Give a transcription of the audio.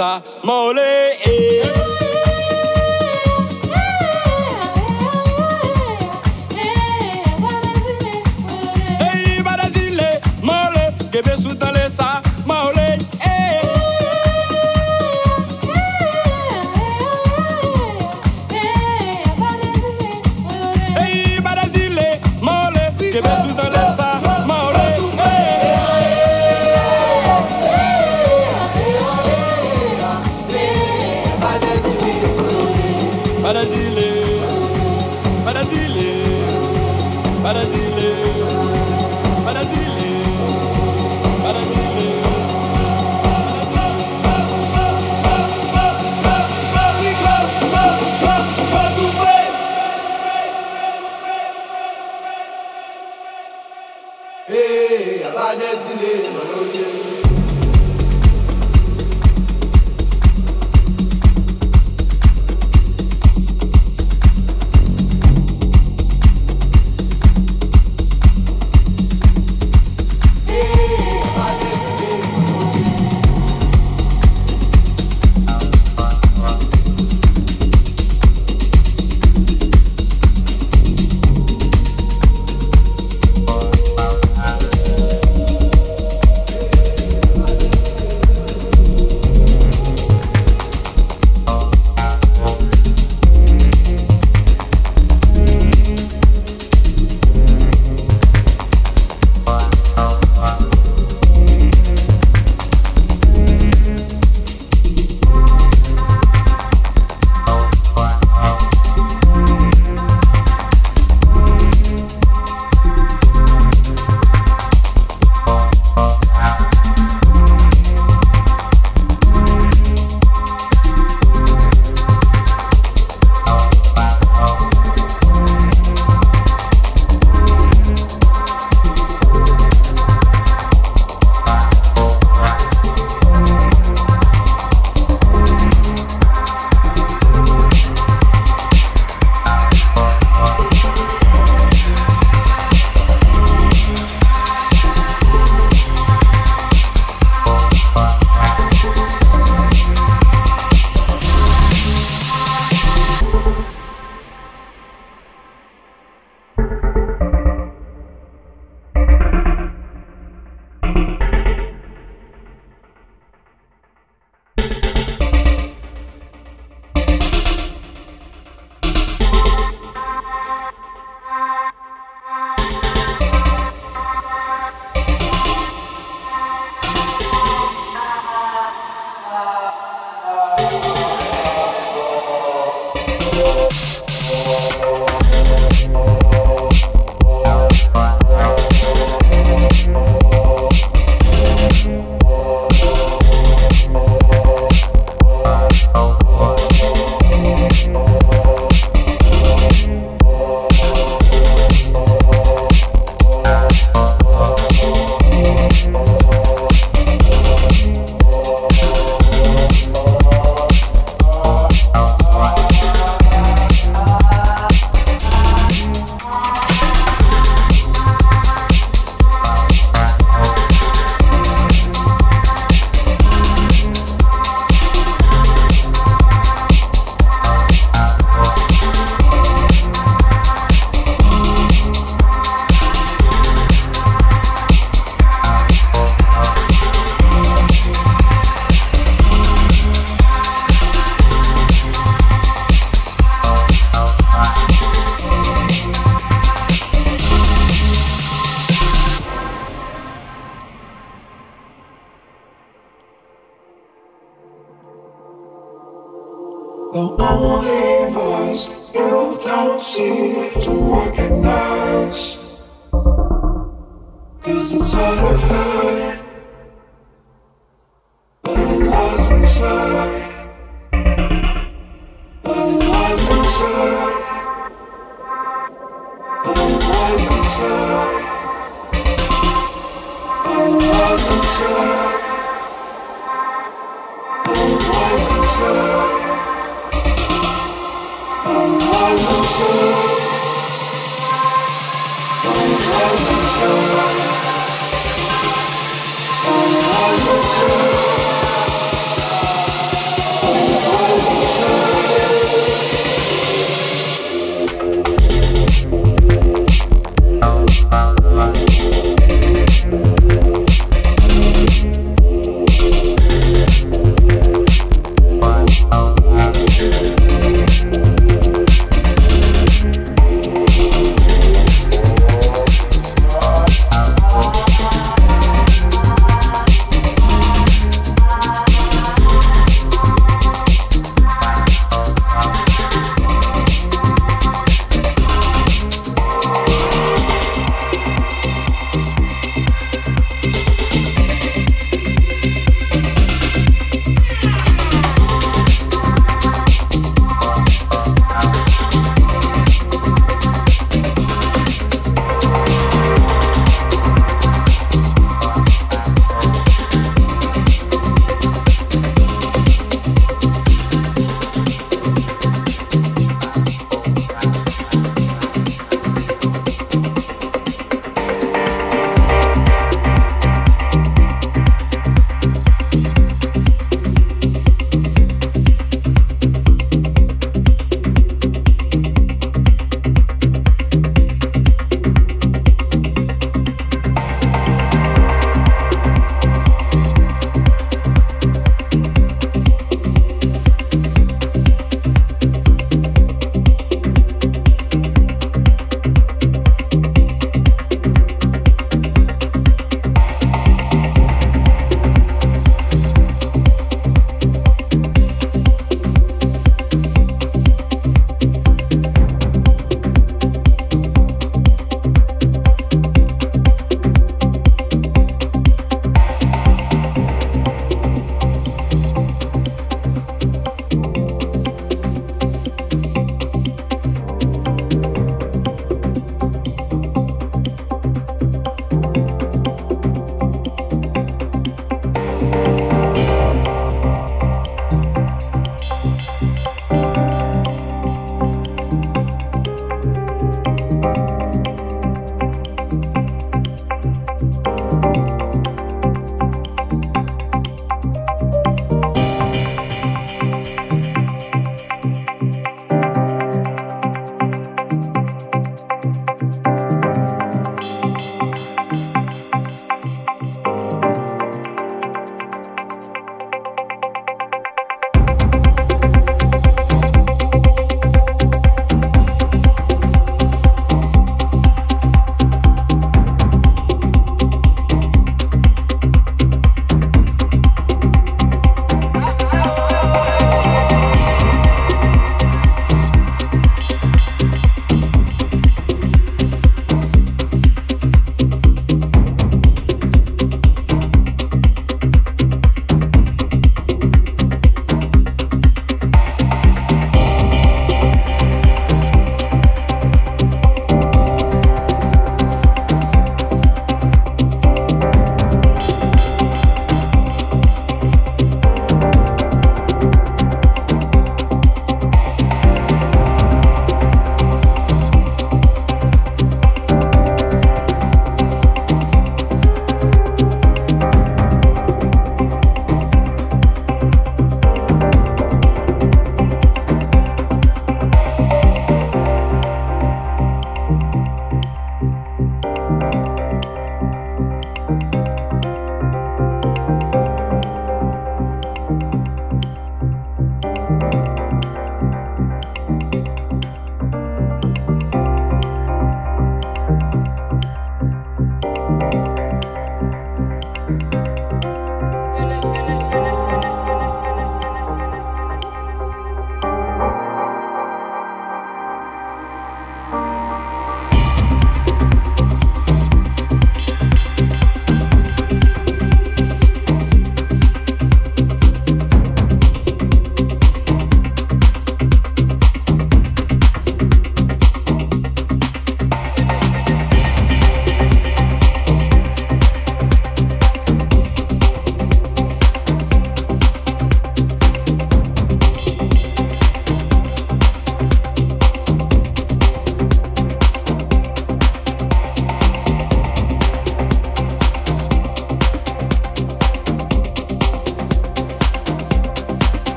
I'm all mole